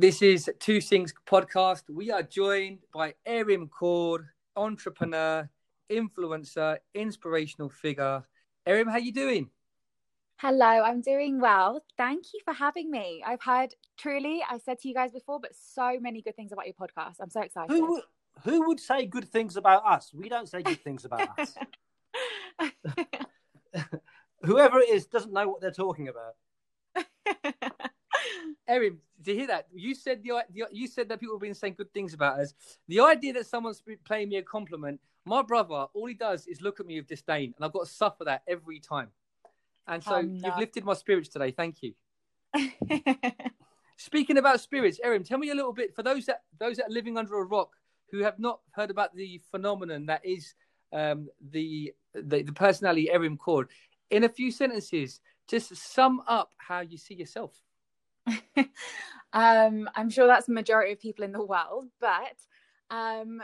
This is Two Things podcast. We are joined by Erin Kaur, entrepreneur, influencer, inspirational figure. Erin, how are you doing? Hello, I'm doing well. Thank you for having me. I've heard truly, I said to you guys before, but so many good things about your podcast. I'm so excited. Who who would say good things about us? We don't say good things about us. Whoever it is doesn't know what they're talking about. Erin, you hear that? You said the, the you said that people have been saying good things about us. The idea that someone's paying me a compliment, my brother, all he does is look at me with disdain, and I've got to suffer that every time. And so no. you've lifted my spirits today. Thank you. Speaking about spirits, Erin, tell me a little bit for those that those that are living under a rock who have not heard about the phenomenon that is um, the, the the personality Erin Kaur. In a few sentences, just sum up how you see yourself. um, I'm sure that's the majority of people in the world, but um,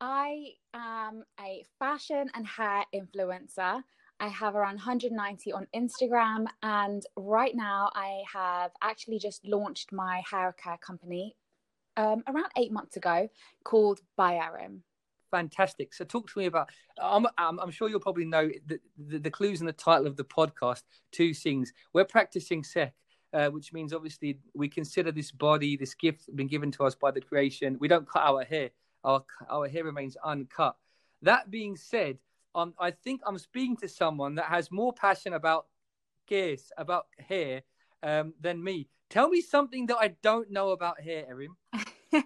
I am a fashion and hair influencer. I have around 190 on Instagram, and right now I have actually just launched my hair care company um, around eight months ago called By Erin. Fantastic. So, talk to me about. I'm, I'm, I'm sure you'll probably know the, the, the, clues in the title of the podcast. Two things. We're practicing Sikh, uh, which means obviously we consider this body, this gift been given to us by the creation. We don't cut our hair. Our our hair remains uncut. That being said, um, I think I'm speaking to someone that has more passion about gears, about hair, um, than me. Tell me something that I don't know about hair, Erin.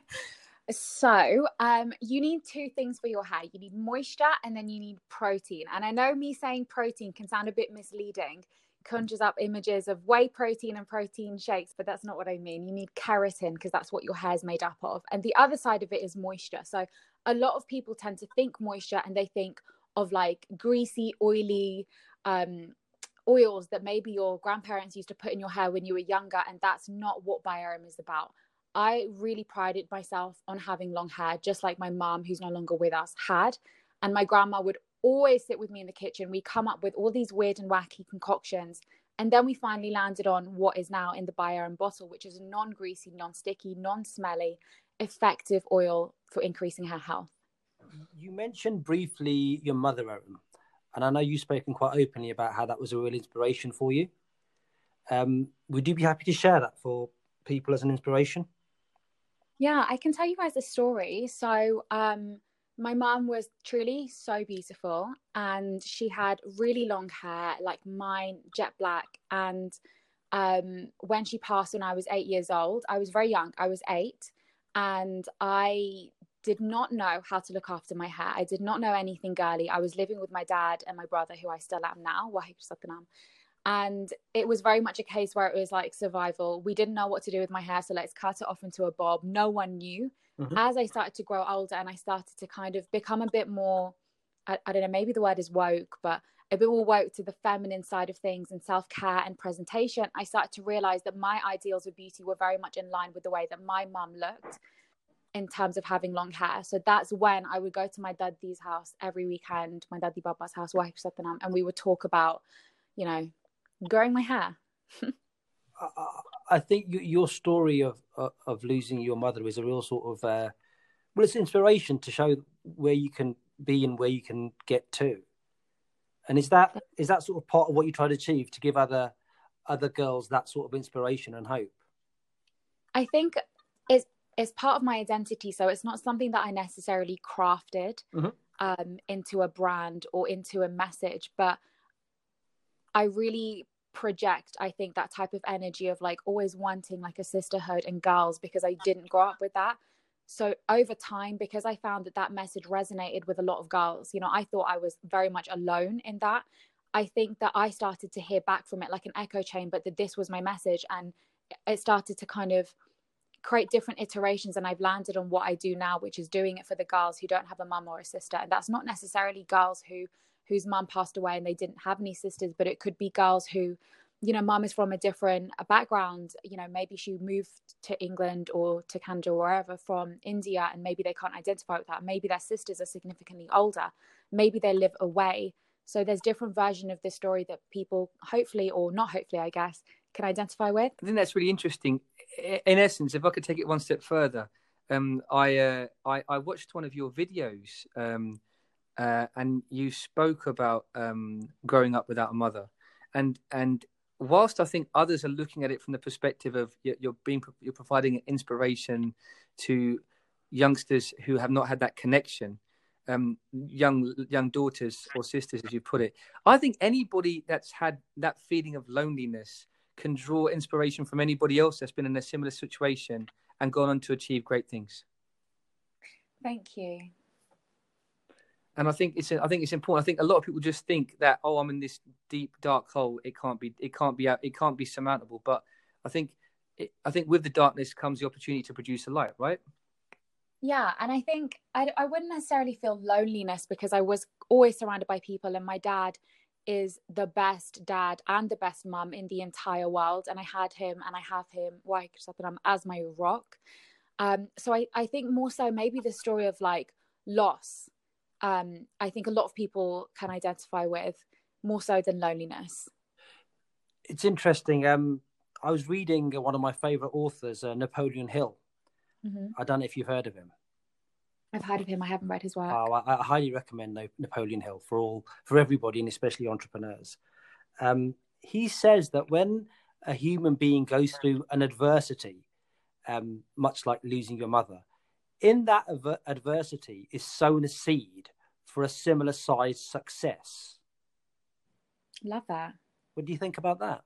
so, um, you need two things for your hair. You need moisture and then you need protein. And I know me saying protein can sound a bit misleading, conjures up images of whey protein and protein shakes, but that's not what I mean. You need keratin because that's what your hair is made up of. And the other side of it is moisture. So, a lot of people tend to think moisture and they think of like greasy, oily, um, oils that maybe your grandparents used to put in your hair when you were younger, and that's not what By is about. I really prided myself on having long hair, just like my mom, who's no longer with us, had. And my grandma would always sit with me in the kitchen. We come up with all these weird and wacky concoctions. And then we finally landed on what is now in the Erin bottle, which is a non greasy, non sticky, non smelly, effective oil for increasing hair health. You mentioned briefly your mother, Erin. And I know you've spoken quite openly about how that was a real inspiration for you. Um, would you be happy to share that for people as an inspiration? Yeah, I can tell you guys a story. So, um, my mom was truly so beautiful, and she had really long hair, like mine, jet black. And um, when she passed when I was eight years old, I was very young. I was eight, and I did not know how to look after my hair. I did not know anything girly. I was living with my dad and my brother, who I still am now. And it was very much a case where it was like survival. We didn't know what to do with my hair, so let's cut it off into a bob. No one knew. Mm-hmm. As I started to grow older and I started to kind of become a bit more, I, I don't know, maybe the word is woke, but a bit more woke to the feminine side of things and self care and presentation, I started to realize that my ideals of beauty were very much in line with the way that my mum looked in terms of having long hair. So that's when I would go to my daddy's house every weekend, my daddy Baba's house, and we would talk about, you know, growing my hair. I think your story of of losing your mother is a real sort of uh, well, it's inspiration to show where you can be and where you can get to. And is that is that sort of part of what you try to achieve to give other other girls that sort of inspiration and hope? I think it's it's part of my identity, so it's not something that I necessarily crafted mm-hmm. um, into a brand or into a message, but I really project i think that type of energy of like always wanting like a sisterhood and girls because i didn't grow up with that. So over time because i found that that message resonated with a lot of girls you know i thought i was very much alone in that. I think that i started to hear back from it like an echo chain but that this was my message and it started to kind of create different iterations and I've landed on what I do now which is doing it for the girls who don't have a mum or a sister. And that's not necessarily girls who whose mum passed away and they didn't have any sisters, but it could be girls who, you know, mum is from a different background. You know, maybe she moved to England or to Canada or wherever from India, and maybe they can't identify with that. Maybe their sisters are significantly older. Maybe they live away. So there's different version of this story that people hopefully or not hopefully I guess can identify with. I think that's really interesting. In essence, if I could take it one step further, um, I, uh, I, I watched one of your videos, um, uh, and you spoke about um, growing up without a mother, and and whilst I think others are looking at it from the perspective of you're, being you're providing inspiration to youngsters who have not had that connection, um, young young daughters or sisters, as you put it. I think anybody that's had that feeling of loneliness can draw inspiration from anybody else that's been in a similar situation and gone on to achieve great things. Thank you. And I think it's I think it's important. I think a lot of people just think that oh, I'm in this deep dark hole. It can't be it can't be out it can't be surmountable. But I think it, I think with the darkness comes the opportunity to produce a light, right? Yeah, and I think I, I wouldn't necessarily feel loneliness because I was always surrounded by people, and my dad is the best dad and the best mum in the entire world. And I had him, and I have him, him as my rock. Um, so I, I think more so maybe the story of like loss. Um, I think a lot of people can identify with more so than loneliness. It's interesting. Um, I was reading one of my favorite authors, uh, Napoleon Hill Mm-hmm. I don't know if you've heard of him. I've heard of him. I haven't read his work. Oh, I, I highly recommend Napoleon Hill for all for everybody, and especially entrepreneurs. Um, he says that when a human being goes through an adversity, um, much like losing your mother, in that adversity is sown a seed for a similar size success. Love that. What do you think about that?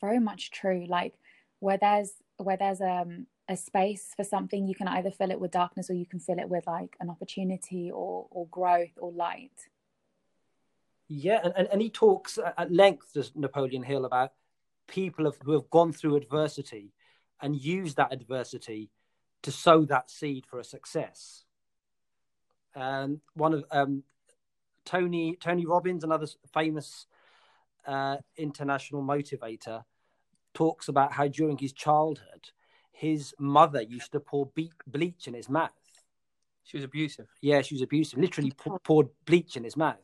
Very much true. Like where there's where there's um a space for something you can either fill it with darkness or you can fill it with like an opportunity or or growth or light yeah and, and he talks at length does napoleon hill about people who have gone through adversity and used that adversity to sow that seed for a success and one of um, tony tony robbins another famous uh, international motivator talks about how during his childhood his mother used to pour bleach in his mouth. She was abusive. Yeah, she was abusive. Literally poured bleach in his mouth,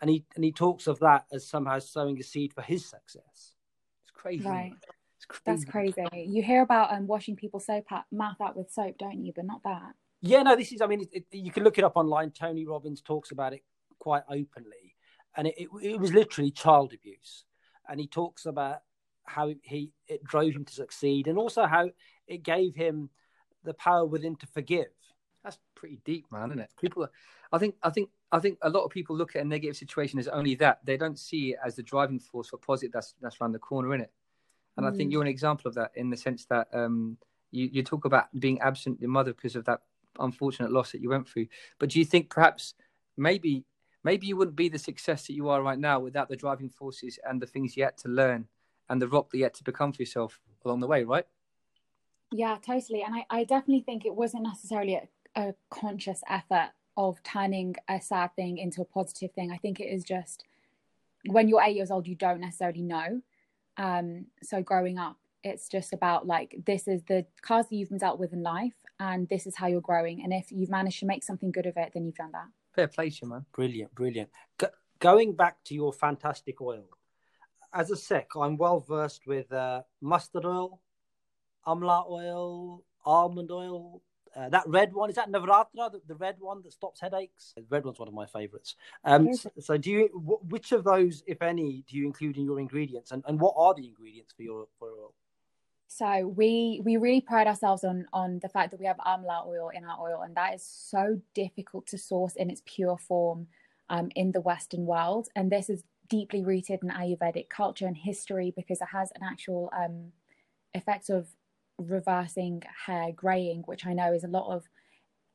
and he and he talks of that as somehow sowing a seed for his success. It's crazy. Right. It's crazy. That's crazy. You hear about um, washing people's soap out, mouth out with soap, don't you? But not that. Yeah, no. This is. I mean, it, it, you can look it up online. Tony Robbins talks about it quite openly, and it, it, it was literally child abuse. And he talks about how he it drove him to succeed, and also how it gave him the power within to forgive. That's pretty deep, man, isn't it? People, I think, I think, I think a lot of people look at a negative situation as only that. They don't see it as the driving force for positive that's that's around the corner, in it. And mm. I think mm. you're an example of that in the sense that um, you you talk about being absent your mother because of that unfortunate loss that you went through. But do you think perhaps maybe maybe you wouldn't be the success that you are right now without the driving forces and the things you had to learn and the rock that you had to become for yourself along the way, right? Yeah, totally. And I, I definitely think it wasn't necessarily a, a conscious effort of turning a sad thing into a positive thing. I think it is just when you're eight years old, you don't necessarily know. Um, so growing up, it's just about like this is the cards that you've been dealt with in life, and this is how you're growing. And if you've managed to make something good of it, then you've done that. Fair play to you, man. Brilliant, brilliant. Go- going back to your fantastic oil, as a Sikh, I'm well versed with uh, mustard oil, amla oil, almond oil. Uh, that red one is that Navratna, the, the, red one that stops headaches. The red one's one of my favorites. Um, so, so, do you? which of those, if any, do you include in your ingredients, and, and what are the ingredients for your for your oil? So we we really pride ourselves on on the fact that we have amla oil in our oil, and that is so difficult to source in its pure form um, in the Western world. And this is deeply rooted in Ayurvedic culture and history because it has an actual um, effect of reversing hair graying, which I know is a lot of,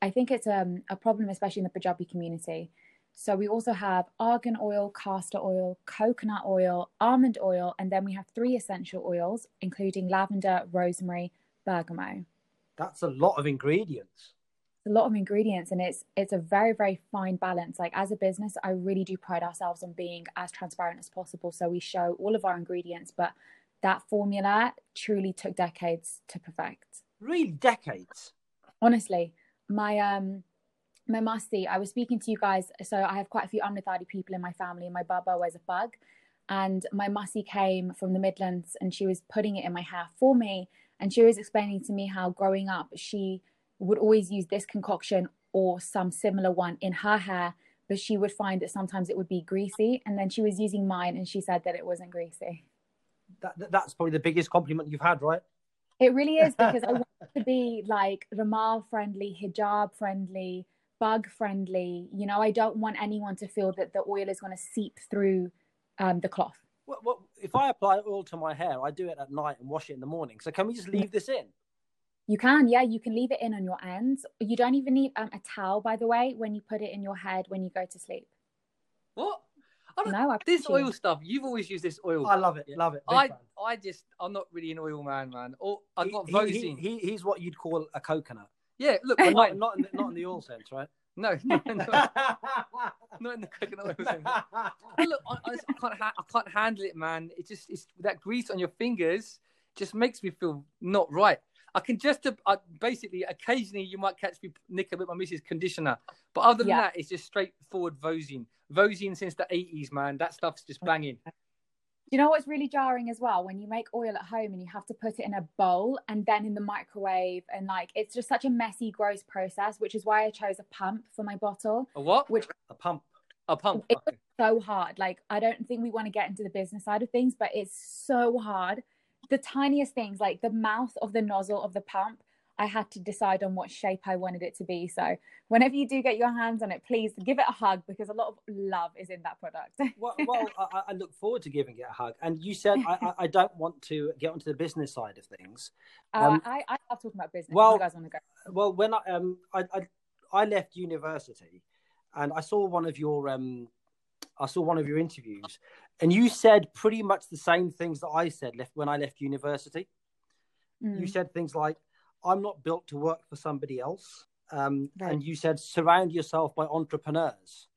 I think it's um, a problem, especially in the Punjabi community. So we also have argan oil, castor oil, coconut oil, almond oil, and then we have three essential oils, including lavender, rosemary, bergamot. That's a lot of ingredients. a lot of ingredients, and it's it's a very very fine balance. Like as a business, I really do pride ourselves on being as transparent as possible. So we show all of our ingredients, but that formula truly took decades to perfect. Really, decades. Honestly, my um my masti, I was speaking to you guys. So I have quite a few Amritsari people in my family. My baba wears a bug, and my mussy came from the Midlands and she was putting it in my hair for me. And she was explaining to me how growing up, she would always use this concoction or some similar one in her hair, but she would find that sometimes it would be greasy. And then she was using mine and she said that it wasn't greasy. That, that's probably the biggest compliment you've had, right? It really is because I want to be like Ramal friendly, hijab friendly, bug friendly. You know, I don't want anyone to feel that the oil is going to seep through um, the cloth. Well, well, if I apply oil to my hair, I do it at night and wash it in the morning. So can we just leave this in? You can, yeah, you can leave it in on your ends. You don't even need um, a towel, by the way, when you put it in your head when you go to sleep. What? I don't, No, I this promise you. oil stuff. You've always used this oil. I love it. Love it. Big I, fan. I just, I'm not really an oil man, man. Or I He- got he, Vosene. he, he- he's what you'd call a coconut. yeah, look, But not, not, in the, not in the oil sense, right? no, no, no, not in the coconut oil. sense. Look, I, I, I can't, ha- I can't handle it, man. It just, it's that grease on your fingers just makes me feel not right. I can just, uh, basically, occasionally you might catch me nick a bit my missus conditioner, but other than Yeah. that, it's just straightforward Vosene. Vosene since the 80s, man. That stuff's just banging. Do you know what's really jarring as well? When you make oil at home and you have to put it in a bowl and then in the microwave, and like it's just such a messy, gross process, which is why I chose a pump for my bottle. A what? Which a pump. A pump. It- so hard. Like, I don't think we want to get into the business side of things, but it's so hard. The tiniest things, like the mouth of the nozzle of the pump, I had to decide on what shape I wanted it to be. So, whenever you do get your hands on it, please give it a hug because a lot of love is in that product. Well, well I, I look forward to giving it a hug. And you said I, I, don't want to get onto the business side of things. Uh, Um, I, I love talking about business. well- you guys want to go? Well, when I um I, I I left university, and I saw one of your um I saw one of your interviews, and you said pretty much the same things that I said left when I left university. You Mm, said things like, "I'm not built to work for somebody else," um, Right. and you said, "Surround yourself by entrepreneurs."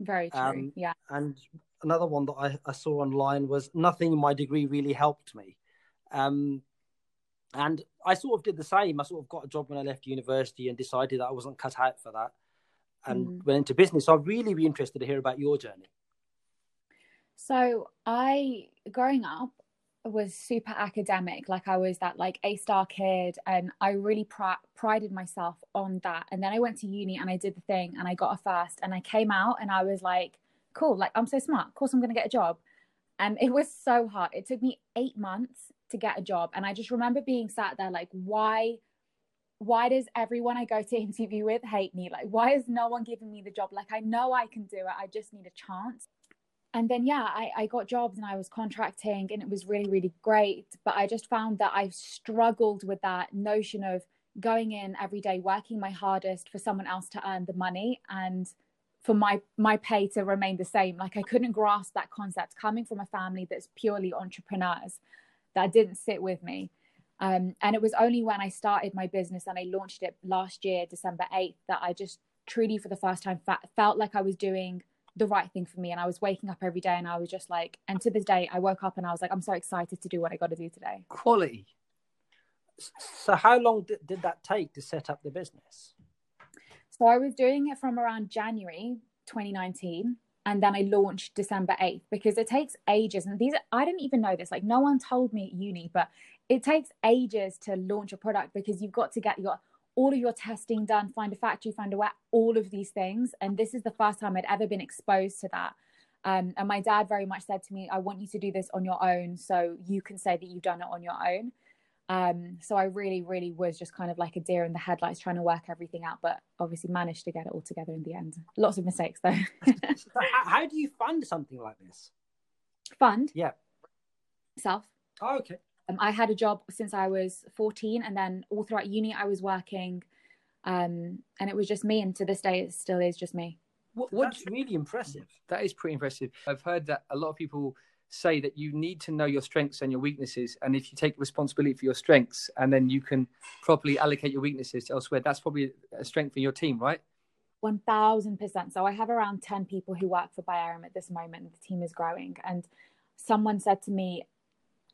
very true. um, yeah. And another one that I, I saw online was, "Nothing in my degree really helped me." Um, and I sort of did the same. I sort of got a job when I left university and decided that I wasn't cut out for that, and Mm. went into business. So I'd really be interested to hear about your journey. So I, growing up, was super academic. Like I was that like A star kid, and I really pri- prided myself on that. And then I went to uni and I did the thing, and I got a first, and I came out and I was like, cool, like I'm so smart. Of course, I'm gonna get a job. And it was so hard. It took me eight months to get a job, and I just remember being sat there like, why? Why does everyone I go to interview with hate me? Like, why is no one giving me the job? Like, I know I can do it. I just need a chance and then yeah I, I got jobs and i was contracting and it was really really great. But i just found that i struggled with that notion of going in every day working my hardest for someone else to earn the money and for my my pay to remain the same. Like i couldn't grasp that concept coming from a family that's purely entrepreneurs. That didn't sit with me. Um, and it was only when i started my business and i launched it last year december 8th that i just truly for the first time fa- felt like i was doing the right thing for me. And I was waking up every day and I was just like, and to this day, I woke up and I was like, I'm so excited to do what I got to do today. Quality. So how long did, did that take to set up the business? So I was doing it from around January 2019. And then I launched December 8th because it takes ages. And these, I didn't even know this. Like, no one told me at uni, but it takes ages to launch a product because you've got to get your all of your testing done, find a factory, find a wet, all of these things. And this is the first time I'd ever been exposed to that. Um, and my dad very much said to me, I want you to do this on your own so you can say that you've done it on your own. Um, so I really, really was just kind of like a deer in the headlights trying to work everything out, but obviously managed to get it all together in the end. Lots of mistakes though. How, how do you fund something like this? Fund Yeah. self. Oh, okay. Um, I had a job since I was 14, and then all throughout uni, I was working, um, and it was just me. And to this day, it still is just me. What, what That's really impressive. That is pretty impressive. I've heard that a lot of people say that you need to know your strengths and your weaknesses. And if you take responsibility for your strengths and then you can properly allocate your weaknesses elsewhere, that's probably a strength in your team, right? 1000%. So I have around 10 people who work for Byaroma at this moment. The team is growing. And someone said to me,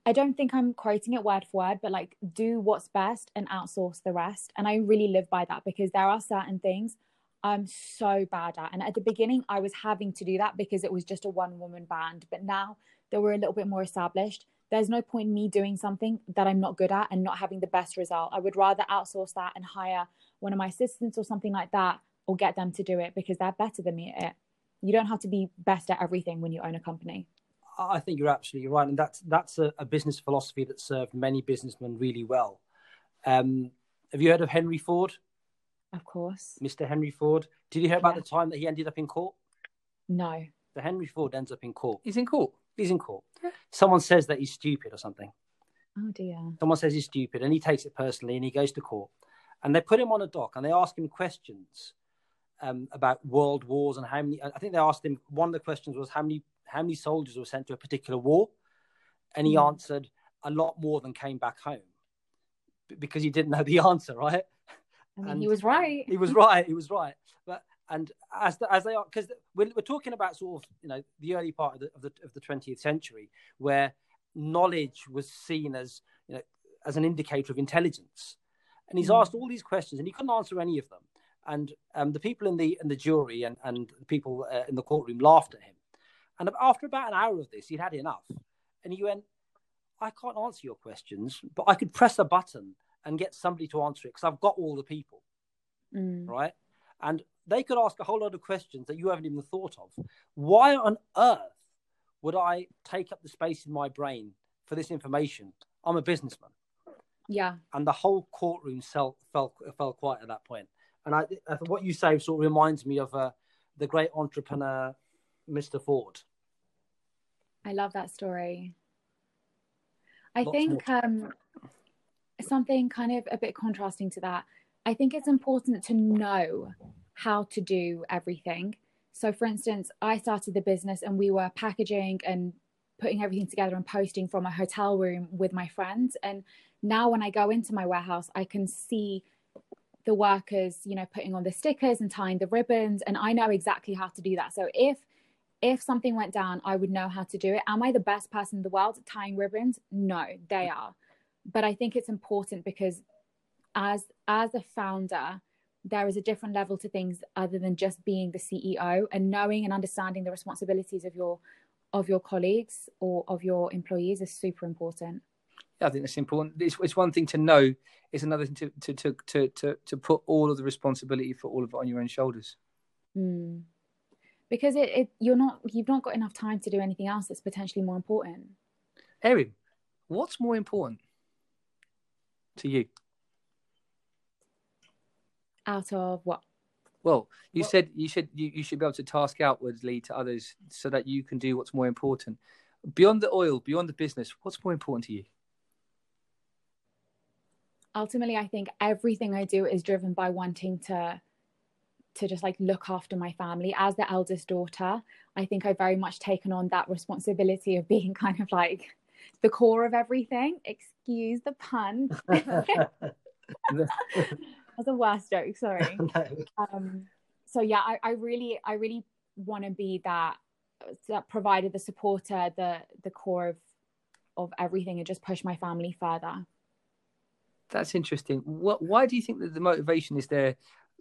I don't think I'm quoting it word for word, but like do what's best and outsource the rest. And I really live by that because there are certain things I'm so bad at. And at the beginning, I was having to do that because it was just a one woman band. But now that we're a little bit more established, there's no point in me doing something that I'm not good at and not having the best result. I would rather outsource that and hire one of my assistants or something like that or get them to do it because they're better than me at it. You don't have to be best at everything when you own a company. I think you're absolutely right, and that's that's a, a business philosophy that served many businessmen really well. Um, have you heard of Henry Ford? Of course, Mr. Henry Ford. Did you hear about yeah. the time that he ended up in court? No. So Henry Ford ends up in court. He's in court. He's in court. Someone says that he's stupid or something. Oh dear. Someone says he's stupid, and he takes it personally, and he goes to court, and they put him on a dock, and they ask him questions um, about world wars and how many. I think they asked him. One of the questions was how many how many soldiers were sent to a particular war, and he mm. answered a lot more than came back home because he didn't know the answer, right? I mean, and he was right. He was right. He was right. But and as the, as they are, because we're, we're talking about sort of you know the early part of the of the of the twentieth century where knowledge was seen as you know as an indicator of intelligence, and he's mm. asked all these questions and he couldn't answer any of them. And um, the people in the in the jury and and the people uh, in the courtroom laughed at him and after about an hour of this, he'd had enough. And he went, I can't answer your questions, but I could press a button and get somebody to answer it because I've got all the people. Mm. Right. And they could ask a whole lot of questions that you haven't even thought of. Why on earth would I take up the space in my brain for this information? I'm a businessman. Yeah. And the whole courtroom fell, fell, fell quiet at that point. And I, what you say sort of reminds me of uh, the great entrepreneur, Mr. Ford. I love that story. I Lots think um, something kind of a bit contrasting to that. I think it's important to know how to do everything. So, for instance, I started the business and we were packaging and putting everything together and posting from a hotel room with my friends. And now, when I go into my warehouse, I can see the workers, you know, putting on the stickers and tying the ribbons, and I know exactly how to do that. So, if if something went down, I would know how to do it. Am I the best person in the world at tying ribbons? No, they are. But I think it's important because as as a founder, there is a different level to things other than just being the CEO and knowing and understanding the responsibilities of your of your colleagues or of your employees is super important. Yeah, I think that's important. It's, it's one thing to know; it's another thing to to to to to, to put all of the responsibility for all of it on your own shoulders. Mm because it, it you're not you've not got enough time to do anything else that's potentially more important. Erin, what's more important to you? Out of what? Well, you what? said you should you, you should be able to task outwardly to others so that you can do what's more important. Beyond the oil, beyond the business, what's more important to you? Ultimately, I think everything I do is driven by wanting to to just like look after my family. As the eldest daughter i think i've very much taken on that responsibility of being kind of like the core of everything. Excuse the pun. That's a worst joke sorry. Um, so yeah I, I really i really want to be that that provider the supporter the the core of of everything and just push my family further. That's interesting. What why do you think that the motivation is there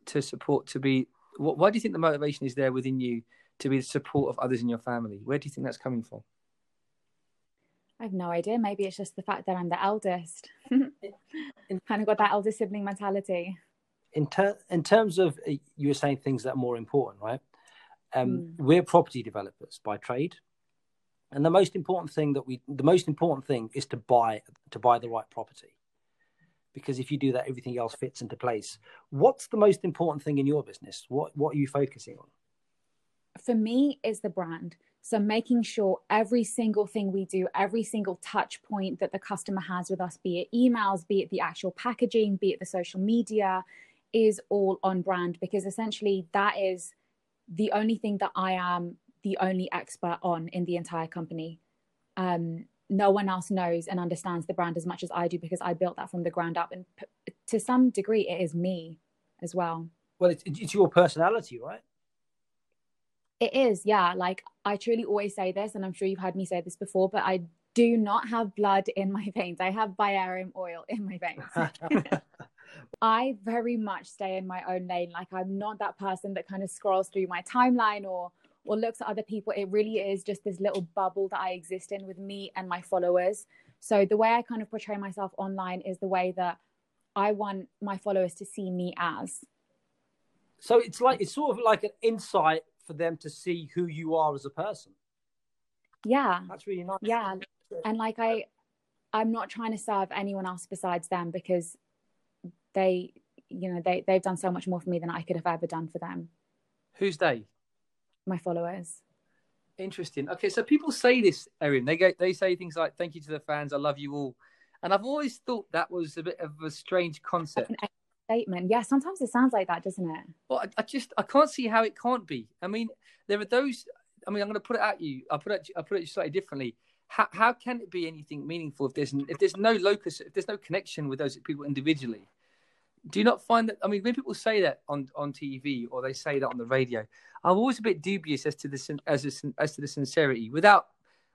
to support to be why do you think the motivation is there within you to be the support of others in your family? Where do you think that's coming from? I have no idea. Maybe it's just the fact that i'm the eldest. Kind of got that elder sibling mentality. In, ter- in terms of uh, you were saying things that are more important right? Um, mm. we're property developers by trade. And the most important thing that we the most important thing is to buy to buy the right property because if you do that, everything else fits into place. What's the most important thing in your business? What What are you focusing on? For me, is the brand. So making sure every single thing we do, every single touch point that the customer has with us, be it emails, be it the actual packaging, be it the social media, is all on brand because essentially that is the only thing that I am the only expert on in the entire company. Um, no one else knows and understands the brand as much as I do because I built that from the ground up. And p- to some degree, it is me as well. Well, it's, it's your personality, right? It is, yeah. Like I truly always say this, and I'm sure you've heard me say this before, but I do not have blood in my veins. I have Byaroma oil in my veins. I very much stay in my own lane. Like I'm not that person that kind of scrolls through my timeline or or looks at other people. It really is just this little bubble that I exist in with me and my followers. So the way I kind of portray myself online is the way that I want my followers to see me as. So it's like it's sort of like an insight for them to see who you are as a person. Yeah. That's really nice. Yeah. And like I I'm not trying to serve anyone else besides them because they you know they they've done so much more for me than I could have ever done for them. Who's they? My followers. Interesting. Okay, so people say this, Erin. They go, they say things like "Thank you to the fans. I love you all," and I've always thought that was a bit of a strange concept. Statement. Yeah, sometimes it sounds like that, doesn't it? Well, I, I just I can't see how it can't be. I mean, there are those. I mean, I'm going to put it at you. I put it. I put it slightly differently. How how can it be anything meaningful if there's if there's no locus, if there's no connection with those people individually? Do you not find that? I mean, when people say that on, on TV or they say that on the radio, I'm always a bit dubious as to the as a, as to the sincerity. Without,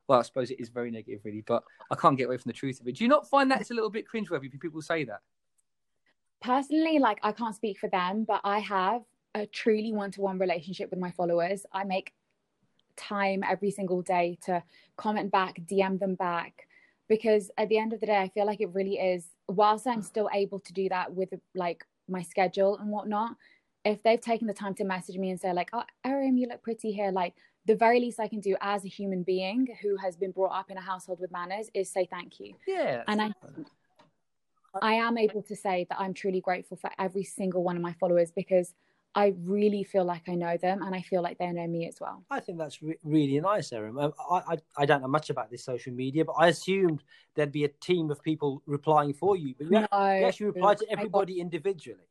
well, I suppose it is very negative, really, but I can't get away from the truth of it. Do you not find that it's a little bit cringeworthy when people say that? Personally, like I can't speak for them, but I have a truly one-to-one relationship with my followers. I make time every single day to comment back, DM them back, because at the end of the day, I feel like it really is whilst I'm mm. still able to do that with like my schedule and whatnot, if they've taken the time to message me and say like, "Oh, Erin, you look pretty here," like the very least I can do as a human being who has been brought up in a household with manners is say thank you. Yeah. And I I am able to say that I'm truly grateful for every single one of my followers because I really feel like I know them and I feel like they know me as well. I think that's re- really nice, Erin. Um, I, I, I don't know much about this social media, but I assumed there'd be a team of people replying for you. But you, no, you actually reply to everybody individually.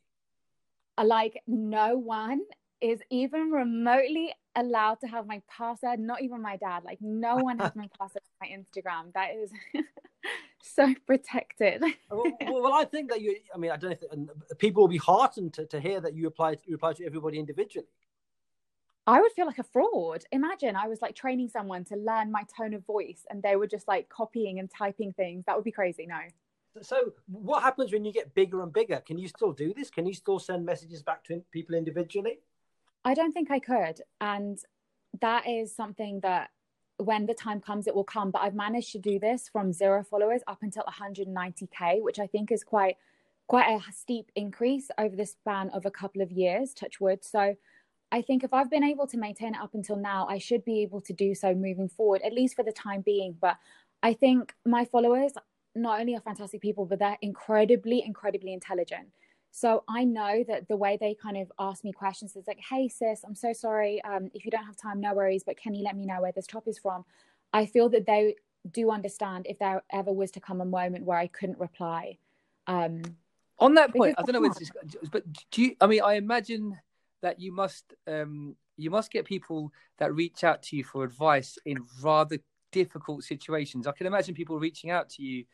Like, no one is even remotely allowed to have my password, not even my dad. Like, no one has my password on my Instagram. That is. so protected. well, well, I think that you. I mean, I don't know if people will be heartened to, to hear that you apply you apply to everybody individually. I would feel like a fraud. Imagine I was like training someone to learn my tone of voice, and they were just like copying and typing things. That would be crazy. No. So, what happens when you get bigger and bigger? Can you still do this? Can you still send messages back to people individually? I don't think I could, and that is something that when the time comes, it will come. But I've managed to do this from zero followers up until 190k, which I think is quite quite a steep increase over the span of a couple of years. Touch wood. So I think if I've been able to maintain it up until now, I should be able to do so moving forward, at least for the time being. But I think my followers not only are fantastic people, but they're incredibly, incredibly intelligent. So I know that the way they kind of ask me questions is like, hey, sis, I'm so sorry. Um, if you don't have time, no worries, but can you let me know where this top is from? I feel that they do understand if there ever was to come a moment where I couldn't reply. Um, On that point, I don't know whether this, but do you, I mean, I imagine that you must, um, you must get people that reach out to you for advice in rather difficult situations. I can imagine people reaching out to you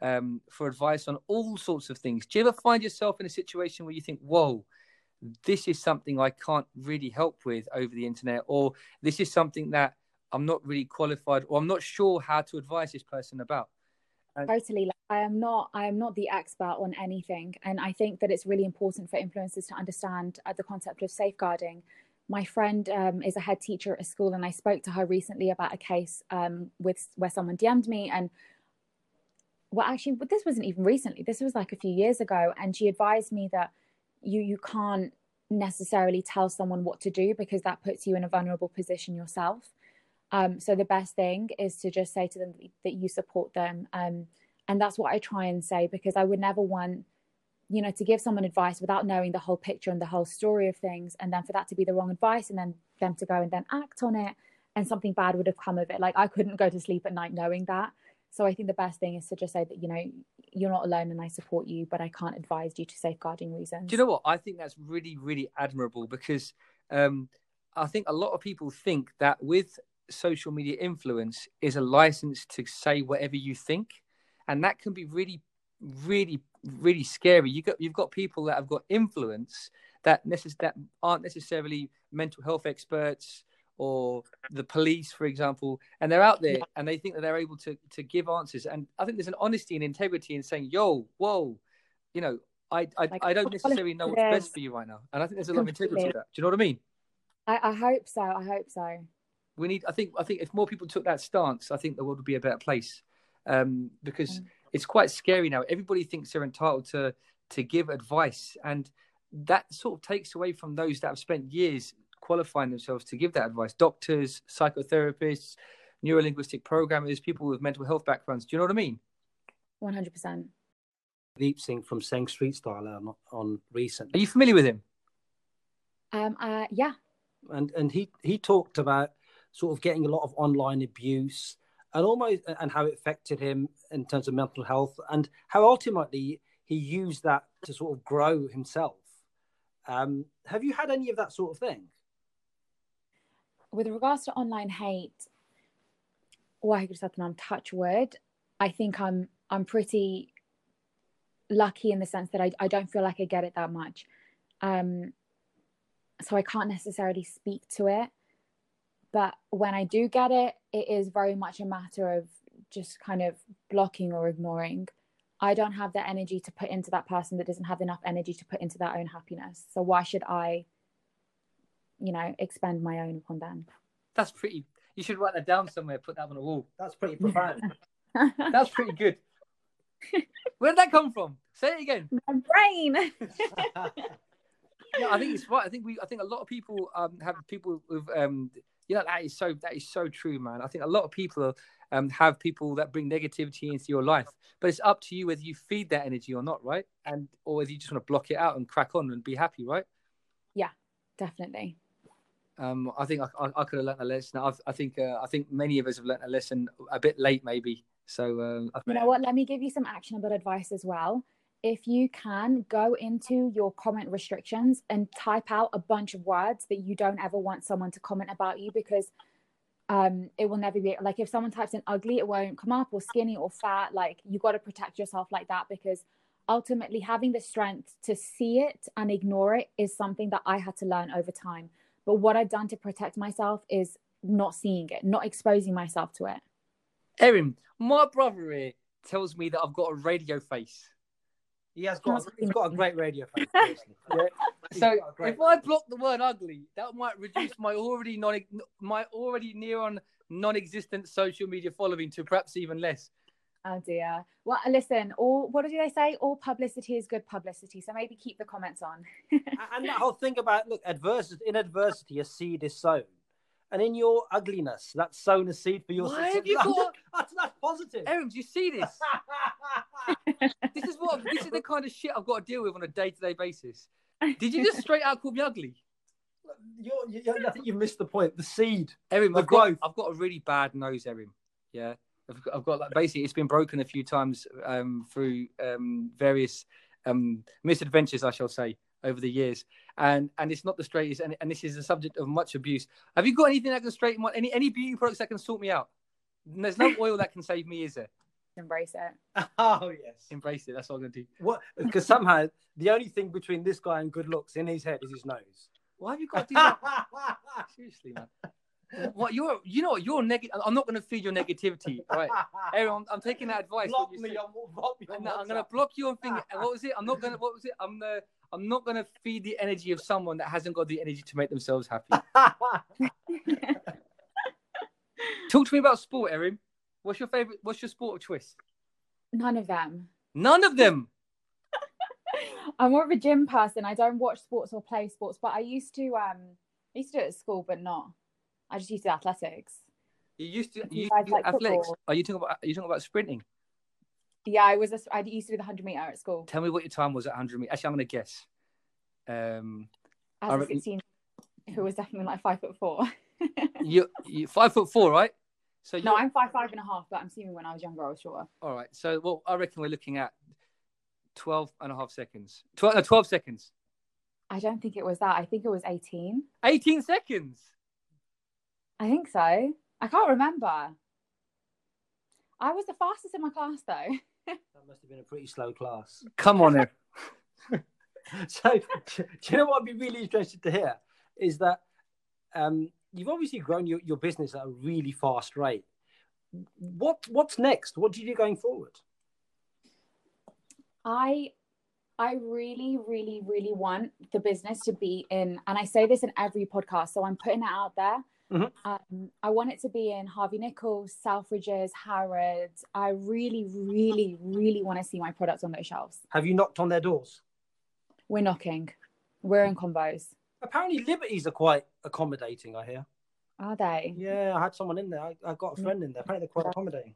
um, for advice on all sorts of things. Do you ever find yourself in a situation where you think, whoa, this is something I can't really help with over the internet, or this is something that I'm not really qualified, or I'm not sure how to advise this person about? Totally like, i am not i am not the expert on anything and i think that it's really important for influencers to understand uh, the concept of safeguarding my friend um, is a head teacher at a school and i spoke to her recently about a case um, with where someone dm'd me and well actually but this wasn't even recently. This was like a few years ago and she advised me that you you can't necessarily tell someone what to do because that puts you in a vulnerable position yourself. Um, so the best thing is to just say to them that you support them. Um, and that's what i try and say because i would never want you know to give someone advice without knowing the whole picture and the whole story of things and then for that to be the wrong advice and then them to go and then act on it and something bad would have come of it. Like i couldn't go to sleep at night knowing that so I think the best thing is to just say that, you know, you're not alone and I support you, but I can't advise you to safeguarding reasons. Do you know what? I think that's really, really admirable because um, I think a lot of people think that with social media influence is a license to say whatever you think. And that can be really, really, really scary. You got you've got people that have got influence that necess- that aren't necessarily mental health experts, or the police, for example, and they're out there yeah. and they think that they're able to to give answers. And I think there's an honesty and integrity in saying, "Yo, whoa, you know, I I, Like, I don't necessarily know what's best for you right now, and I think there's a lot of integrity to that. Do you know what I mean? I, I hope so. I hope so. We need. I think. I think if more people took that stance, I think the world would be a better place. Um, because Mm. it's quite scary now. Everybody thinks they're entitled to to give advice, and that sort of takes away from those that have spent years qualifying themselves to give that advice. Doctors, psychotherapists, neurolinguistic programmers, people with mental health backgrounds. Do you know what I mean? One hundred percent. Deep Singh from Seng Street Style on, on recent. Are you familiar with him? Um. Uh. Yeah. and and he he talked about sort of getting a lot of online abuse and almost and how it affected him in terms of mental health and how ultimately he used that to sort of grow himself. Um, have you had any of that sort of thing? with regards to online hate, I'm touch word, I think I'm I'm pretty lucky in the sense that I, I don't feel like I get it that much. Um, so I can't necessarily speak to it. But when I do get it, it is very much a matter of just kind of blocking or ignoring. I don't have the energy to put into that person that doesn't have enough energy to put into their own happiness. So why should I? You know, expand my own upon them? That's pretty. You should write that down somewhere. Put that on a wall. That's pretty profound. That's pretty good. Where did that come from? Say it again. my brain. Yeah, I think it's right. I think we. I think a lot of people um have people with um. You know that is so that is so true, man. I think a lot of people um have people that bring negativity into your life, but it's up to you whether you feed that energy or not, right? And or whether you just want to block it out and crack on and be happy, right? Yeah, definitely. Um, I think I, I, I could have learned a lesson. I've, I think uh, I think many of us have learned a lesson a bit late, maybe. So um, You know what? Let me give you some actionable advice as well. If you can go into your comment restrictions and type out a bunch of words that you don't ever want someone to comment about you because um it will never be like if someone types in ugly it won't come up or skinny or fat like you got to protect yourself like that because ultimately having the strength to see it and ignore it is something that I had to learn over time but what I've done to protect myself is not seeing it not exposing myself to it Erin, my brother here tells me that I've got a radio face. he has got he's got a great radio face. Yeah. So got a if I block the word ugly, that might reduce my already non my already near on non-existent social media following to perhaps even less. Oh dear. Well, listen. All what do they say? All publicity is good publicity. So maybe keep the comments on. and that whole thing about look, adversity in adversity, a seed is sown, and in your ugliness, that's sown a seed for your Why success. have you got- that's, that's positive. Erin, do you see this? this is what this is the kind of shit I've got to deal with on a day-to-day basis. Did you just straight out call me ugly? You're, you I think you missed the point. The seed. Erin, The I've got, growth. I've got a really bad nose, Erin. Yeah. I've got, I've got like basically it's been broken a few times um, through um, various um, misadventures, I shall say, over the years, and and it's not the straightest, and, and this is a subject of much abuse. Have you got anything that can straighten my any any beauty products that can sort me out? There's no oil that can save me, is there? Embrace it. Oh yes. Embrace it. That's all I'm gonna do. What? Because somehow the only thing between this guy and good looks in his head is his nose. Why have you got to do that? Seriously, man. What you're, you know, what you're negative. I'm not going to feed your negativity. right Erin, I'm, I'm taking that advice. block me on, block me on I'm gonna block you on thing. and What was it? I'm not gonna. What was it? I'm the. I'm not gonna feed the energy of someone that hasn't got the energy to make themselves happy. Talk to me about sport, Erin. What's your favorite? What's your sport of choice? None of them. None of them. I'm more of a gym person. I don't watch sports or play sports, but I used to. Um, I used to do it at school, but not. I just used to do athletics. You used to. You You, guys like athletics. football? Are you talking about? Are you talking about sprinting? Yeah, I was. A, I used to do the hundred meter at school Tell me what your time was at 100 meters. Actually, I'm gonna guess. Um, as I a 16, who was definitely like five foot four. you you five foot four, right? So no, I'm five five and a half, but I'm assuming when I was younger, I was shorter. All right. So, well, I reckon we're looking at 12 and a half seconds. 12, no, 12 seconds. I don't think it was that. I think it was 18. 18 seconds. I think so. I can't remember. I was the fastest in my class though. That must have been a pretty slow class. Come on, Ev. so, do you know what I'd be really interested to hear is that um, you've obviously grown your, your business at a really fast rate. What what's next? What do you do going forward? I I really, really, really want the business to be in, and I say this in every podcast, so I'm putting it out there. Mhm. Um, I want it to be in Harvey Nichols, Selfridges, Harrods. I really, really, really want to see my products on those shelves. Have you knocked on their doors? We're knocking. We're in combos. Apparently, Liberties are quite accommodating. I hear. Are they? Yeah, I had someone in there. I, I got a friend in there. Apparently, they're quite accommodating.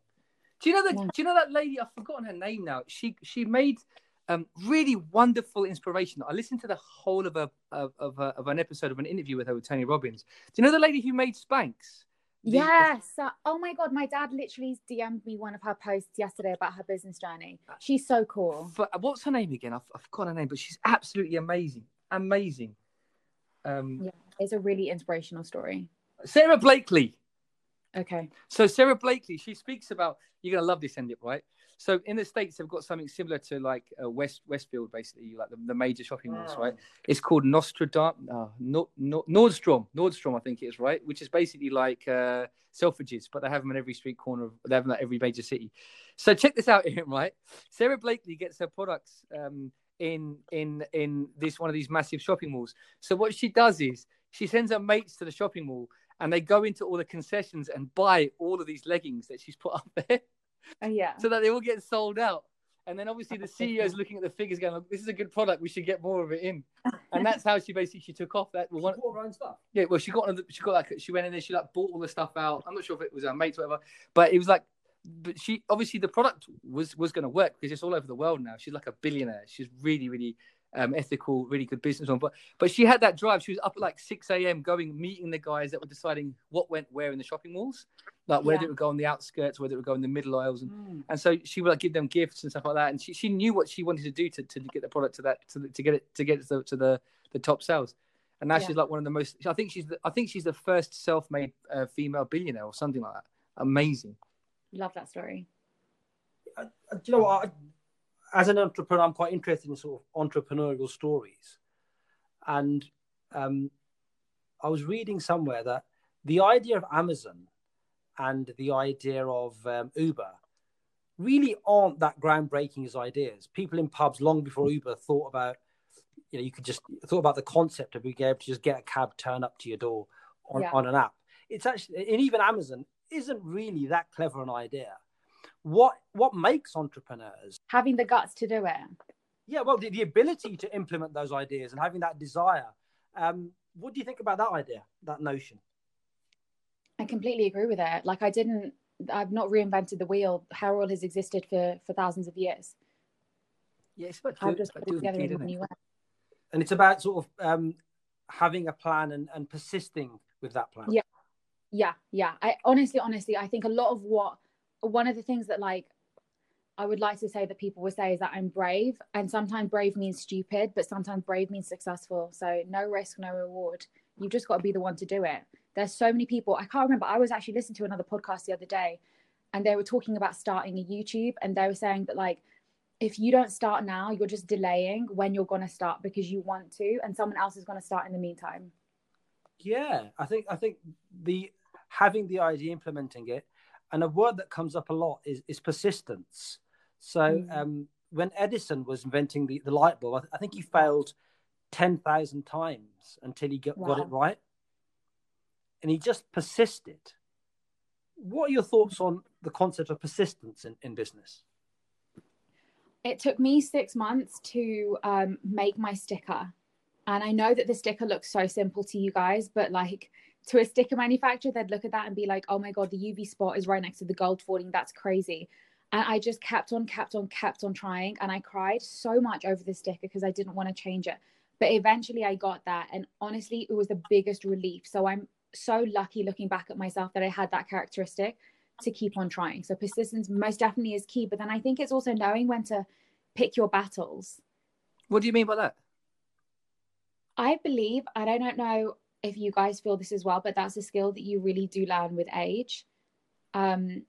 Do you know that? Yeah. Do you know that lady? I've forgotten her name now. She she made um, really wonderful inspiration. I listened to the whole of a of of, a, of an episode of an interview with her with Tony Robbins. Do you know the lady who made Spanx? The- Yes. Uh, oh my God. My dad literally DM'd me one of her posts yesterday about her business journey. She's so cool. For, what's her name again? I've, I've forgotten her name, but she's absolutely amazing. Amazing. Um, Yeah. It's a really inspirational story. Sara Blakely. Okay. So Sara Blakely, she speaks about you're gonna love this ending, right? So in the states, they've got something similar to like uh, West Westfield, basically, like the, the major shopping malls, right? It's called Nostradam, uh, no, no, Nordstrom, Nordstrom, I think it is, right? Which is basically like uh, Selfridges, but they have them in every street corner. Of, they have them at every major city. So check this out, right? Sara Blakely gets her products um, in in in this one of these massive shopping malls. So what she does is she sends her mates to the shopping mall and they go into all the concessions and buy all of these leggings that she's put up there Oh, yeah. so that they all get sold out. And then obviously the CEO is looking at the figures going, "This is a good product. We should get more of it in." And that's how she basically she took off. That well, one, bought her own stuff. yeah. Well, she got on the, she got like she went in there. She like bought all the stuff out. I'm not sure if it was her mates or whatever, but it was like, but she obviously the product was was going to work because it's all over the world now. She's like a billionaire. She's really really um, ethical, really good businesswoman. But but she had that drive. She was up at like 6 a.m. going meeting the guys that were deciding what went where in the shopping malls, like whether Yeah. it would go on the outskirts, whether it would go in the middle aisles, and and so she would like give them gifts and stuff like that. And she, she knew what she wanted to do to, to get the product to that to, the, to get it to get it to the, to the, the top sales. And now Yeah. she's like one of the most. I think she's the, I think she's the first self-made uh, female billionaire or something like that. Amazing. Love that story. Uh, do you know what? I, as an entrepreneur, I'm quite interested in sort of entrepreneurial stories. And um, I was reading somewhere that the idea of Amazon and the idea of um, Uber really aren't that groundbreaking as ideas. People in pubs long before Uber thought about, you know, you could just thought about the concept of being able to just get a cab turn up to your door on, Yeah. on an app. It's actually, and even Amazon isn't really that clever an idea. What what makes entrepreneurs? Having the guts to do it. Yeah, well, the, the ability to implement those ideas and having that desire. Um, what do you think about that idea, that notion? I completely agree with it. Like I didn't I've not reinvented the wheel. Oil has existed for for thousands of years. Yeah, it's about I've just put it together the in kid, one new way. And it's about sort of um, having a plan and, and persisting with that plan. Yeah. Yeah, yeah. I honestly, honestly, I think a lot of what one of the things that like I would like to say that people would say is that I'm brave, and sometimes brave means stupid, but sometimes brave means successful. So no risk, no reward. You've just got to be the one to do it. There's so many people. I can't remember. I was actually listening to another podcast the other day, and they were talking about starting a YouTube, and they were saying that like if you don't start now, you're just delaying when you're gonna start because you want to, and someone else is gonna start in the meantime. Yeah, I think I think the having the idea, implementing it, and a word that comes up a lot is is persistence. So Mm. um, when Edison was inventing the, the light bulb, I, th- I think he failed ten thousand times until he got, got it right, and he just persisted. What are your thoughts on the concept of persistence in, in business? it took me six months to um, make my sticker and i know that the sticker looks so simple to you guys but like to a sticker manufacturer they'd look at that and be like oh my god the uv spot is right next to the gold foiling that's crazy and i just kept on kept on kept on trying and i cried so much over the sticker because i didn't want to change it but eventually i got that and honestly it was the biggest relief so i'm so lucky looking back at myself that i had that characteristic to keep on trying. So persistence most definitely is key. But then I think it's also knowing when to pick your battles. What do you mean by that? I believe, and I don't know if you guys feel this as well, but that's a skill that you really do learn with age. Um,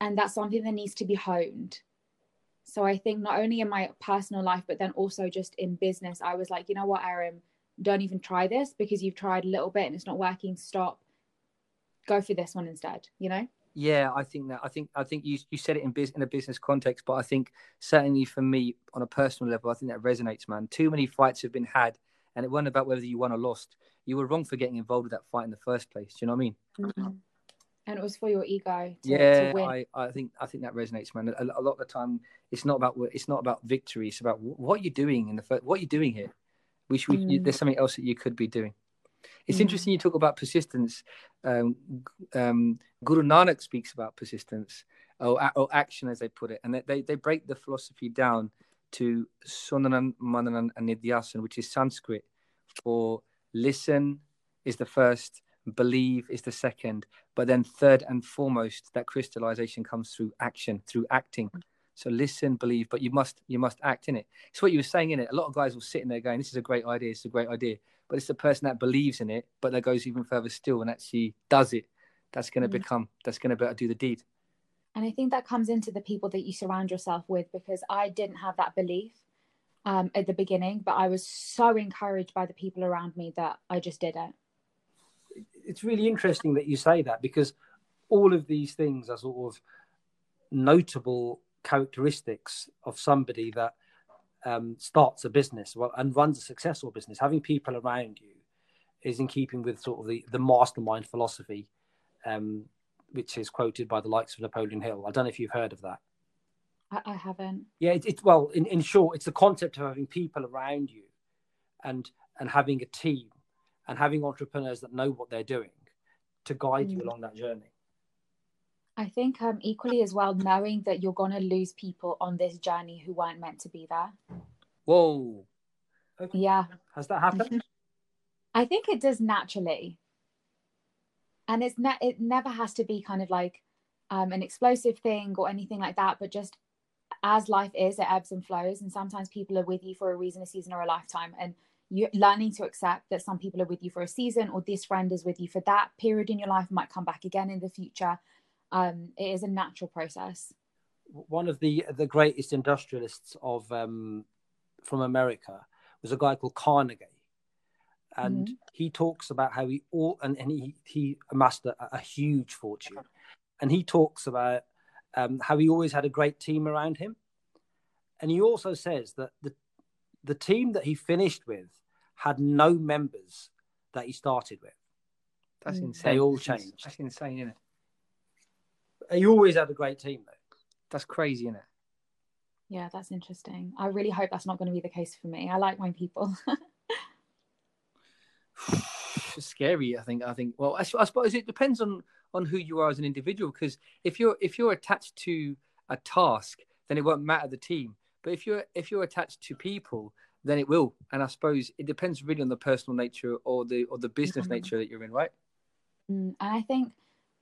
and that's something that needs to be honed. So I think not only in my personal life, but then also just in business, I was like, you know what, Erin, don't even try this because you've tried a little bit and it's not working. Stop. Go for this one instead, you know? Yeah, I think that. I think I think you you said it in business in a business context, but I think certainly for me on a personal level, I think that resonates, man. Too many fights have been had, and it wasn't about whether you won or lost. You were wrong for getting involved with that fight in the first place. Do you know what I mean? Mm-hmm. And it was for your ego. To, yeah, to I, I think I think that resonates, man. A, a, lot of the time, it's not about it's not about victory. It's about what you're doing in the first. What you're doing here. We should. Mm. There's something else that you could be doing. It's mm. interesting you talk about persistence. Um, um, Guru Nanak speaks about persistence or, or action, as they put it, and they, they break the philosophy down to Sunanan, Mananan, and Nidhyasan, which is Sanskrit for listen is the first, believe is the second, but then third and foremost, that crystallization comes through action, through acting. So listen, believe, but you must you must act in it. It's what you were saying in it. A lot of guys will sit in there going, "This is a great idea. It's a great idea," but it's the person that believes in it, but that goes even further still and actually does it. That's going to mm-hmm. become. That's going to better do the deed. And I think that comes into the people that you surround yourself with because I didn't have that belief um, at the beginning, but I was so encouraged by the people around me that I just did it. It's really interesting that you say that because all of these things are sort of notable characteristics of somebody that um, starts a business and runs a successful business, having people around you is in keeping with sort of the, the mastermind philosophy, um, which is quoted by the likes of Napoleon Hill. I don't know if you've heard of that. I, I haven't. Yeah, it's it, well, in, in short, it's the concept of having people around you and and having a team and having entrepreneurs that know what they're doing to guide mm. you along that journey. I think um, equally as well, knowing that you're going to lose people on this journey who weren't meant to be there. Whoa. Okay. Yeah. Has that happened? I think it does naturally. And it's ne- it never has to be kind of like um, an explosive thing or anything like that, but just as life is, it ebbs and flows. And sometimes people are with you for a reason, a season, or a lifetime. And you learning to accept that some people are with you for a season or this friend is with you for that period in your life might come back again in the future um, it is a natural process. One of the the greatest industrialists of um, from America was a guy called Carnegie, and mm-hmm. he talks about how he all and, and he he amassed a, a huge fortune, and he talks about um, how he always had a great team around him, and he also says that the the team that he finished with had no members that he started with. That's mm. insane. They all changed. That's insane, isn't it? He always had a great team, though. That's crazy, isn't it? Yeah, that's interesting. I really hope that's not going to be the case for me. I like my people. scary. I think. I think. Well, I, I, suppose it depends on on who you are as an individual. Because if you're if you're attached to a task, then it won't matter the team. But if you're if you're attached to people, then it will. And I suppose it depends really on the personal nature or the or the business mm-hmm. nature that you're in, right? Mm, and I think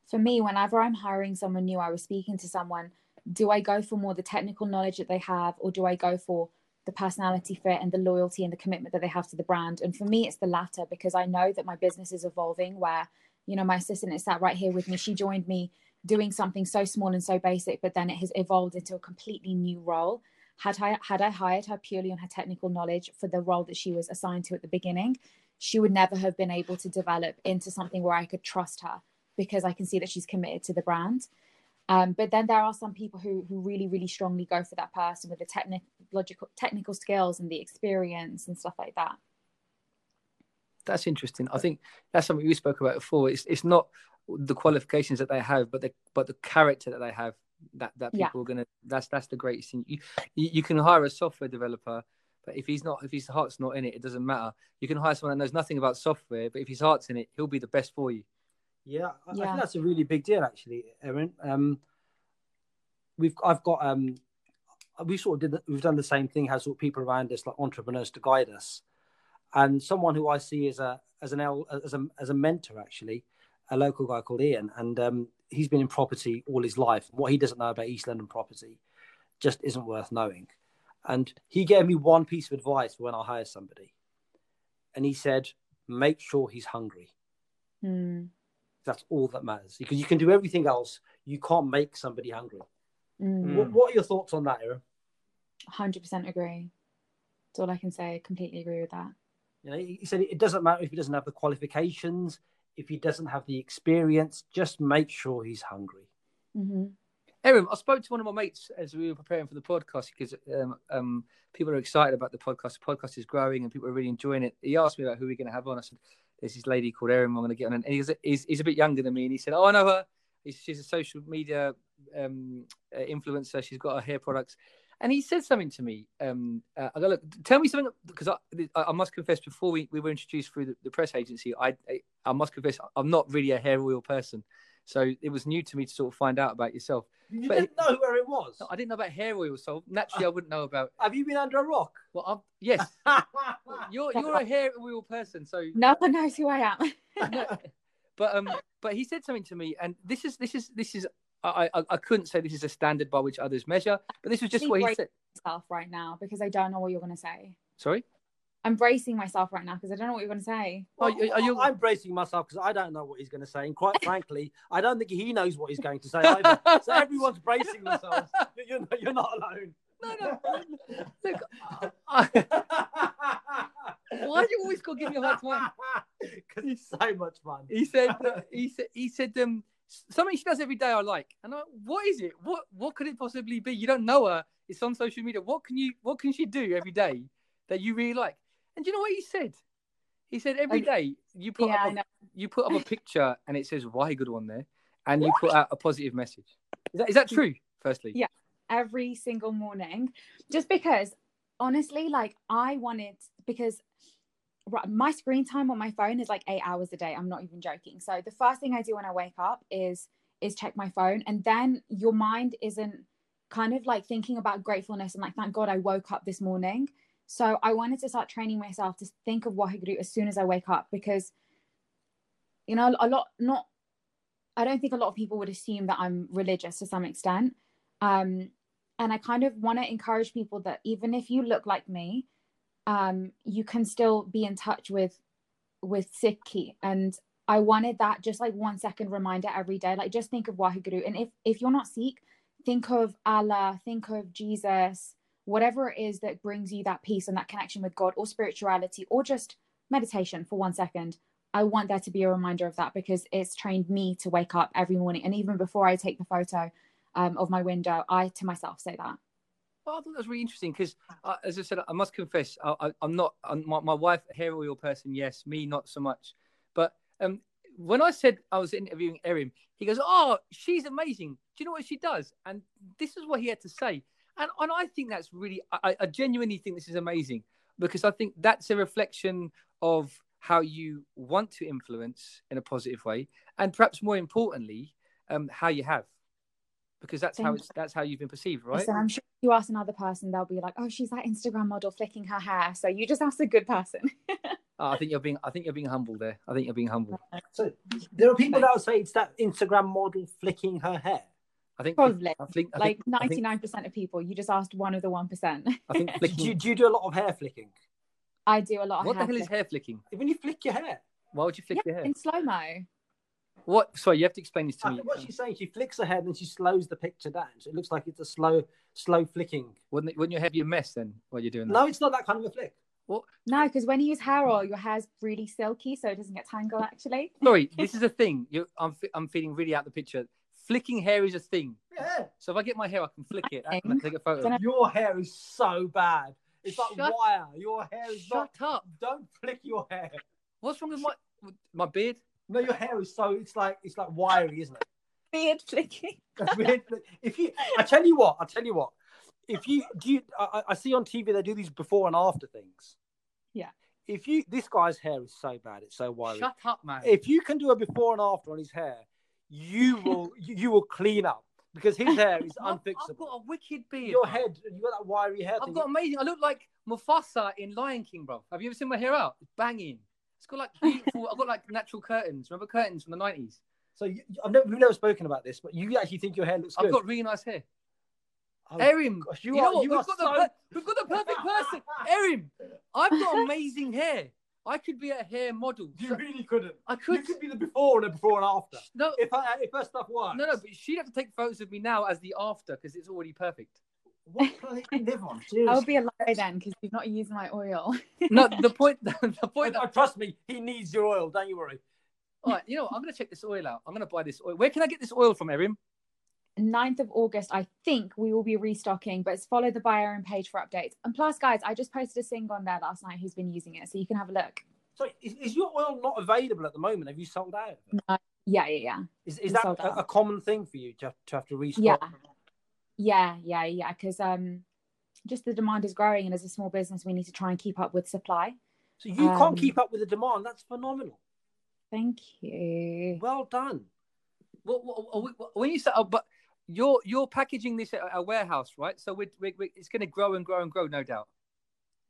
for me, whenever I'm hiring someone new, I was speaking to someone, do I go for more the technical knowledge that they have, or do I go for the personality fit and the loyalty and the commitment that they have to the brand? And for me, it's the latter because I know that my business is evolving where, you know, my assistant is sat right here with me. She joined me doing something so small and so basic, but then it has evolved into a completely new role. Had I had I hired her purely on her technical knowledge for the role that she was assigned to at the beginning, she would never have been able to develop into something where I could trust her because I can see that she's committed to the brand. Um, but then there are some people who who really really strongly go for that person with the technical technical skills and the experience and stuff like that. That's interesting. I think that's something we spoke about before. It's it's not the qualifications that they have, but the but the character that they have that that people yeah. are gonna. That's that's the greatest thing. You, you you can hire a software developer but if he's not, if his heart's not in it, it doesn't matter. You can hire someone that knows nothing about software, but if his heart's in it, he'll be the best for you. Yeah, I, yeah. I think that's a really big deal, actually, Erin. Um, we've I've got um, we sort of did the, we've done the same thing. Has sort of people around us, like entrepreneurs, to guide us, and someone who I see as a as an L, as a as a mentor, actually, a local guy called Ian, and um, he's been in property all his life. What he doesn't know about East London property just isn't worth knowing. And he gave me one piece of advice when I hire somebody, and he said, "Make sure he's hungry." Mm. That's all that matters because you can do everything else. You can't make somebody hungry. Mm. What, what, are your thoughts on that, Erin? Hundred percent agree. That's all I can say. I completely agree with that. You know, he said it doesn't matter if he doesn't have the qualifications, if he doesn't have the experience. Just make sure he's hungry. hmm Erin, I spoke to one of my mates as we were preparing for the podcast because um, um, people are excited about the podcast. The podcast is growing and people are really enjoying it. He asked me about who we're going to have on. I said, "There's this lady called Erin. I'm going to get on." And he's, he's he's a bit younger than me, and he said, "Oh, I know her. He's, she's a social media um, uh, influencer. She's got her hair products." And he said something to me. Um, uh, I go, look, tell me something because I, I must confess, before we, we were introduced through the, the press agency, I, I I must confess I'm not really a hair oil person, so it was new to me to sort of find out about yourself. You But didn't know where it was. No, I didn't know about hair oil, so naturally I wouldn't know about. Have you been under a rock? Well, I'm, yes, you're you're a hair oil person, so No one knows who I am. no, but um, but he said something to me, and this is this is this is I I, I couldn't say this is a standard by which others measure, but this was just what he great. said. myself right now because I don't know what you're going to say. Sorry. I'm bracing myself right now because I don't know what you're going to say. Are you- are you- I'm bracing myself because I don't know what he's going to say, and quite frankly, I don't think he knows what he's going to say either. so everyone's bracing themselves. You're not, you're not alone. No, no. Look, I, why do you always got to give me a hard time? Because he's so much fun. He said uh, he said he said um something she does every day I like, and I, what is it? What what could it possibly be? You don't know her. It's on social media. What can you what can she do every day that you really like? And do you know what he said? He said every day you put Yeah, up a, you put up a picture and it says why good one there, and you put out a positive message. Is that is that true? Firstly, Yeah. Every single morning, just because honestly, like I wanted because my screen time on my phone is like eight hours a day. I'm not even joking. So the first thing I do when I wake up is is check my phone, and then your mind isn't kind of like thinking about gratefulness and like thank God I woke up this morning. So I wanted to start training myself to think of Waheguru as soon as I wake up because you know a lot not I don't think a lot of people would assume that I'm religious to some extent. Um, and I kind of want to encourage people that even if you look like me, um, you can still be in touch with with Sikhi. And I wanted that just like one second reminder every day. Like just think of Waheguru. And if if you're not Sikh, think of Allah, think of Jesus, whatever it is that brings you that peace and that connection with God or spirituality or just meditation for one second. I want there to be a reminder of that because it's trained me to wake up every morning. And even before I take the photo um, of my window, I to myself say that. Well, I thought that was really interesting because, uh, as I said, I must confess, I, I'm not I'm, my, my wife, hair oil person, yes, me, not so much. But um, when I said I was interviewing Erin, he goes, "Oh, she's amazing. Do you know what she does?" And this is what he had to say, and and I think that's really, I, I genuinely think this is amazing because I think that's a reflection of how you want to influence in a positive way, and perhaps more importantly, um, how you have, because that's how Thank it's that's how you've been perceived, right? So I'm sure if you ask another person, they'll be like, "Oh, she's that Instagram model flicking her hair." So you just ask a good person. Oh, I think you're being. I think you're being humble there. I think you're being humble. So there are people that will say it's that Instagram model flicking her hair. I think Probably. I think I like think, I ninety think, nine percent of people, you just asked one of the one percent. I think Do you, do you do a lot of hair flicking? I do a lot of what the hair hell is hair flicking? When you flick your hair, Why would you flick yeah, your hair? in slow mo. What? Sorry, you have to explain this to I me. think what she's saying, she flicks her hair, then she slows the picture down, so it looks like it's a slow, slow flicking. Wouldn't, it, wouldn't your hair be a mess then while you're doing that? No, it's not that kind of a flick. What? No, because when you use hair oil, your hair's really silky, so it doesn't get tangled. Actually, Sorry, this is a thing. You, I'm, I'm feeling really out the picture. Flicking hair is a thing. Yeah. So if I get my hair, I can flick it. I can take a photo. Your hair is so bad. It's like wire. Your hair is Shut not. up. Don't flick your hair. What's wrong with my with my beard? No, your hair is so. It's like it's like wiry, isn't it? beard flicking. That's if you, I tell you what, I tell you what. If you do, you, I, I see on TV they do these before and after things. Yeah. If you, this guy's hair is so bad, it's so wiry. Shut up, man. If you can do a before and after on his hair, you will, you, will clean up because his hair is I've, I've unfixable. got a wicked beard. Your head, you got that wiry hair. I've thing. got amazing. I look like Mufasa in Lion King, bro. Have you ever seen my hair out? It's banging. It's got like beautiful. I've got like natural curtains. Remember curtains from the nineties? So you, I've never, we've never spoken about this, but you actually think your hair looks good. I've got really nice hair. Oh, Erin, gosh, you, you know are- what? you We've got, so- the we've got the perfect person. Erin, I've got amazing hair. I could be a hair model. You really couldn't. I could. You could. could be the before and the before and after. No, If I, if her stuff works. no, no. But she'd have to take photos of me now as the after because it's already perfect. What planet do you live on? I'll be a lie then because you've not used my oil. No, the point. The point. Oh, That, trust me, he needs your oil. Don't you worry. all right, you know, what? I'm gonna check this oil out. I'm gonna buy this oil. Where can I get this oil from, Erin? 9th of August, I think we will be restocking, but it's follow the By and page for updates. And plus, guys, I just posted a single on there last night who's been using it, so you can have a look. So is, is your oil not available at the moment? Have you sold out? No. Yeah, yeah, yeah. Is, is that a, a common thing for you to have to, have to restock? Yeah. Yeah, yeah, yeah. Because um, just the demand is growing, and as a small business, we need to try and keep up with supply. So you Um, can't keep up with the demand. That's phenomenal. Thank you. Well done. Well, well, well, when you say, oh, but you're you're packaging this at a warehouse, right? So we're, we we it's going to grow and grow and grow, no doubt.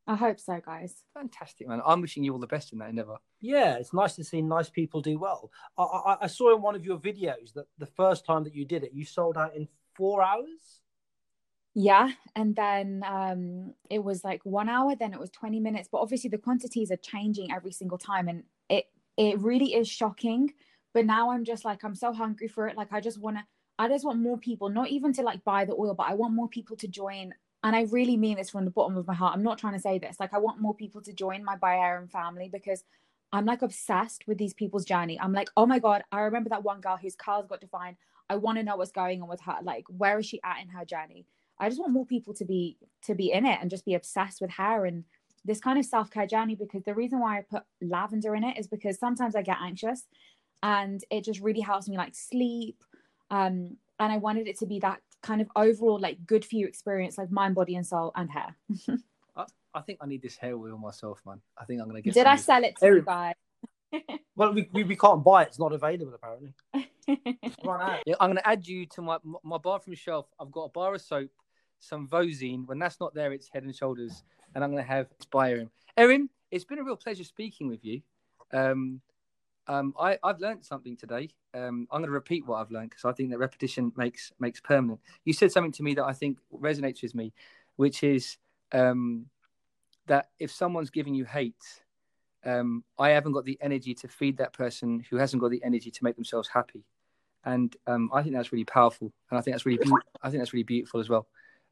I hope so, guys. Fantastic, man. I'm wishing you all the best in that endeavor. Yeah, it's nice to see nice people do well. I, I, I saw in one of your videos that the first time that you did it, you sold out in four hours. Yeah, and then um, it was like one hour, then it was 20 minutes. But obviously, the quantities are changing every single time, and it it really is shocking. But now I'm just like I'm so hungry for it. Like I just want to, I just want more people, not even to like buy the oil, but I want more people to join. And I really mean this from the bottom of my heart. I'm not trying to say this. Like I want more people to join my By Erin family because I'm like obsessed with these people's journey. I'm like, oh my god, I remember that one girl whose cars got defined. I want to know what's going on with her. Like, where is she at in her journey? I just want more people to be to be in it and just be obsessed with hair and this kind of self-care journey because the reason why I put lavender in it is because sometimes I get anxious and it just really helps me like sleep um and I wanted it to be that kind of overall like good for you experience like mind body and soul and hair. I, I think I need this hair oil myself, man. I think I'm going to get. It. Did I sell it to Erin- you guys? Well, we, we, we can't buy it. It's not available apparently. Yeah, I'm going to add you to my my bathroom shelf. I've got a bar of soap, some Vosene. When that's not there, it's Head and Shoulders, and I'm going to have it's Erin. Erin, it's been a real pleasure speaking with you. Um, um, I, I've learned something today. Um, I'm going to repeat what I've learned because I think that repetition makes makes permanent. You said something to me that I think resonates with me, which is um, that if someone's giving you hate, um, I haven't got the energy to feed that person who hasn't got the energy to make themselves happy and um, I think that's really powerful, and I think that's really, beau- I think that's really beautiful as well.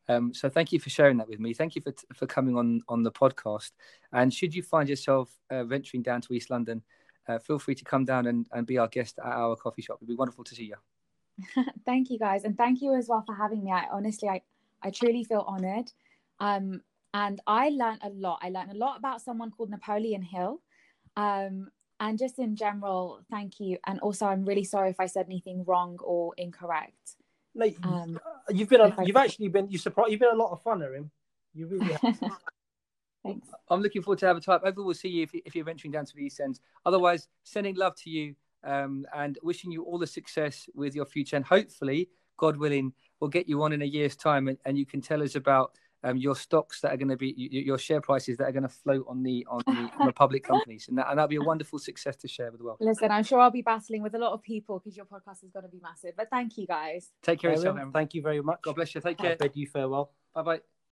Um, so thank you for sharing that with me. Thank you for for coming on on the podcast. And should you find yourself uh, venturing down to East London, uh, feel free to come down and, and be our guest at our coffee shop. It'd be wonderful to see you. thank you guys and thank you as well for having me i honestly i, I truly feel honored um, and i learned a lot i learned a lot about someone called napoleon hill um, and just in general thank you and also i'm really sorry if i said anything wrong or incorrect No, you- Um, you've been. A, you've actually been. You surprised. You've been a lot of fun, Erin. You really have. thanks I'm looking forward to have a time. Hopefully, we'll see you if, you- if you're venturing down to the East End. Otherwise, sending love to you um, and wishing you all the success with your future. And hopefully, God willing, we'll get you on in a year's time and, and you can tell us about um, your stocks that are going to be your share prices that are going to float on the on the, on the public companies, and that and that'll be a wonderful success to share with the world. listen i'm sure i'll be battling with a lot of people because your podcast is going to be massive but thank you guys Take care of yourself. Thank you very much. God bless you. Take I care. bid you farewell. Bye bye.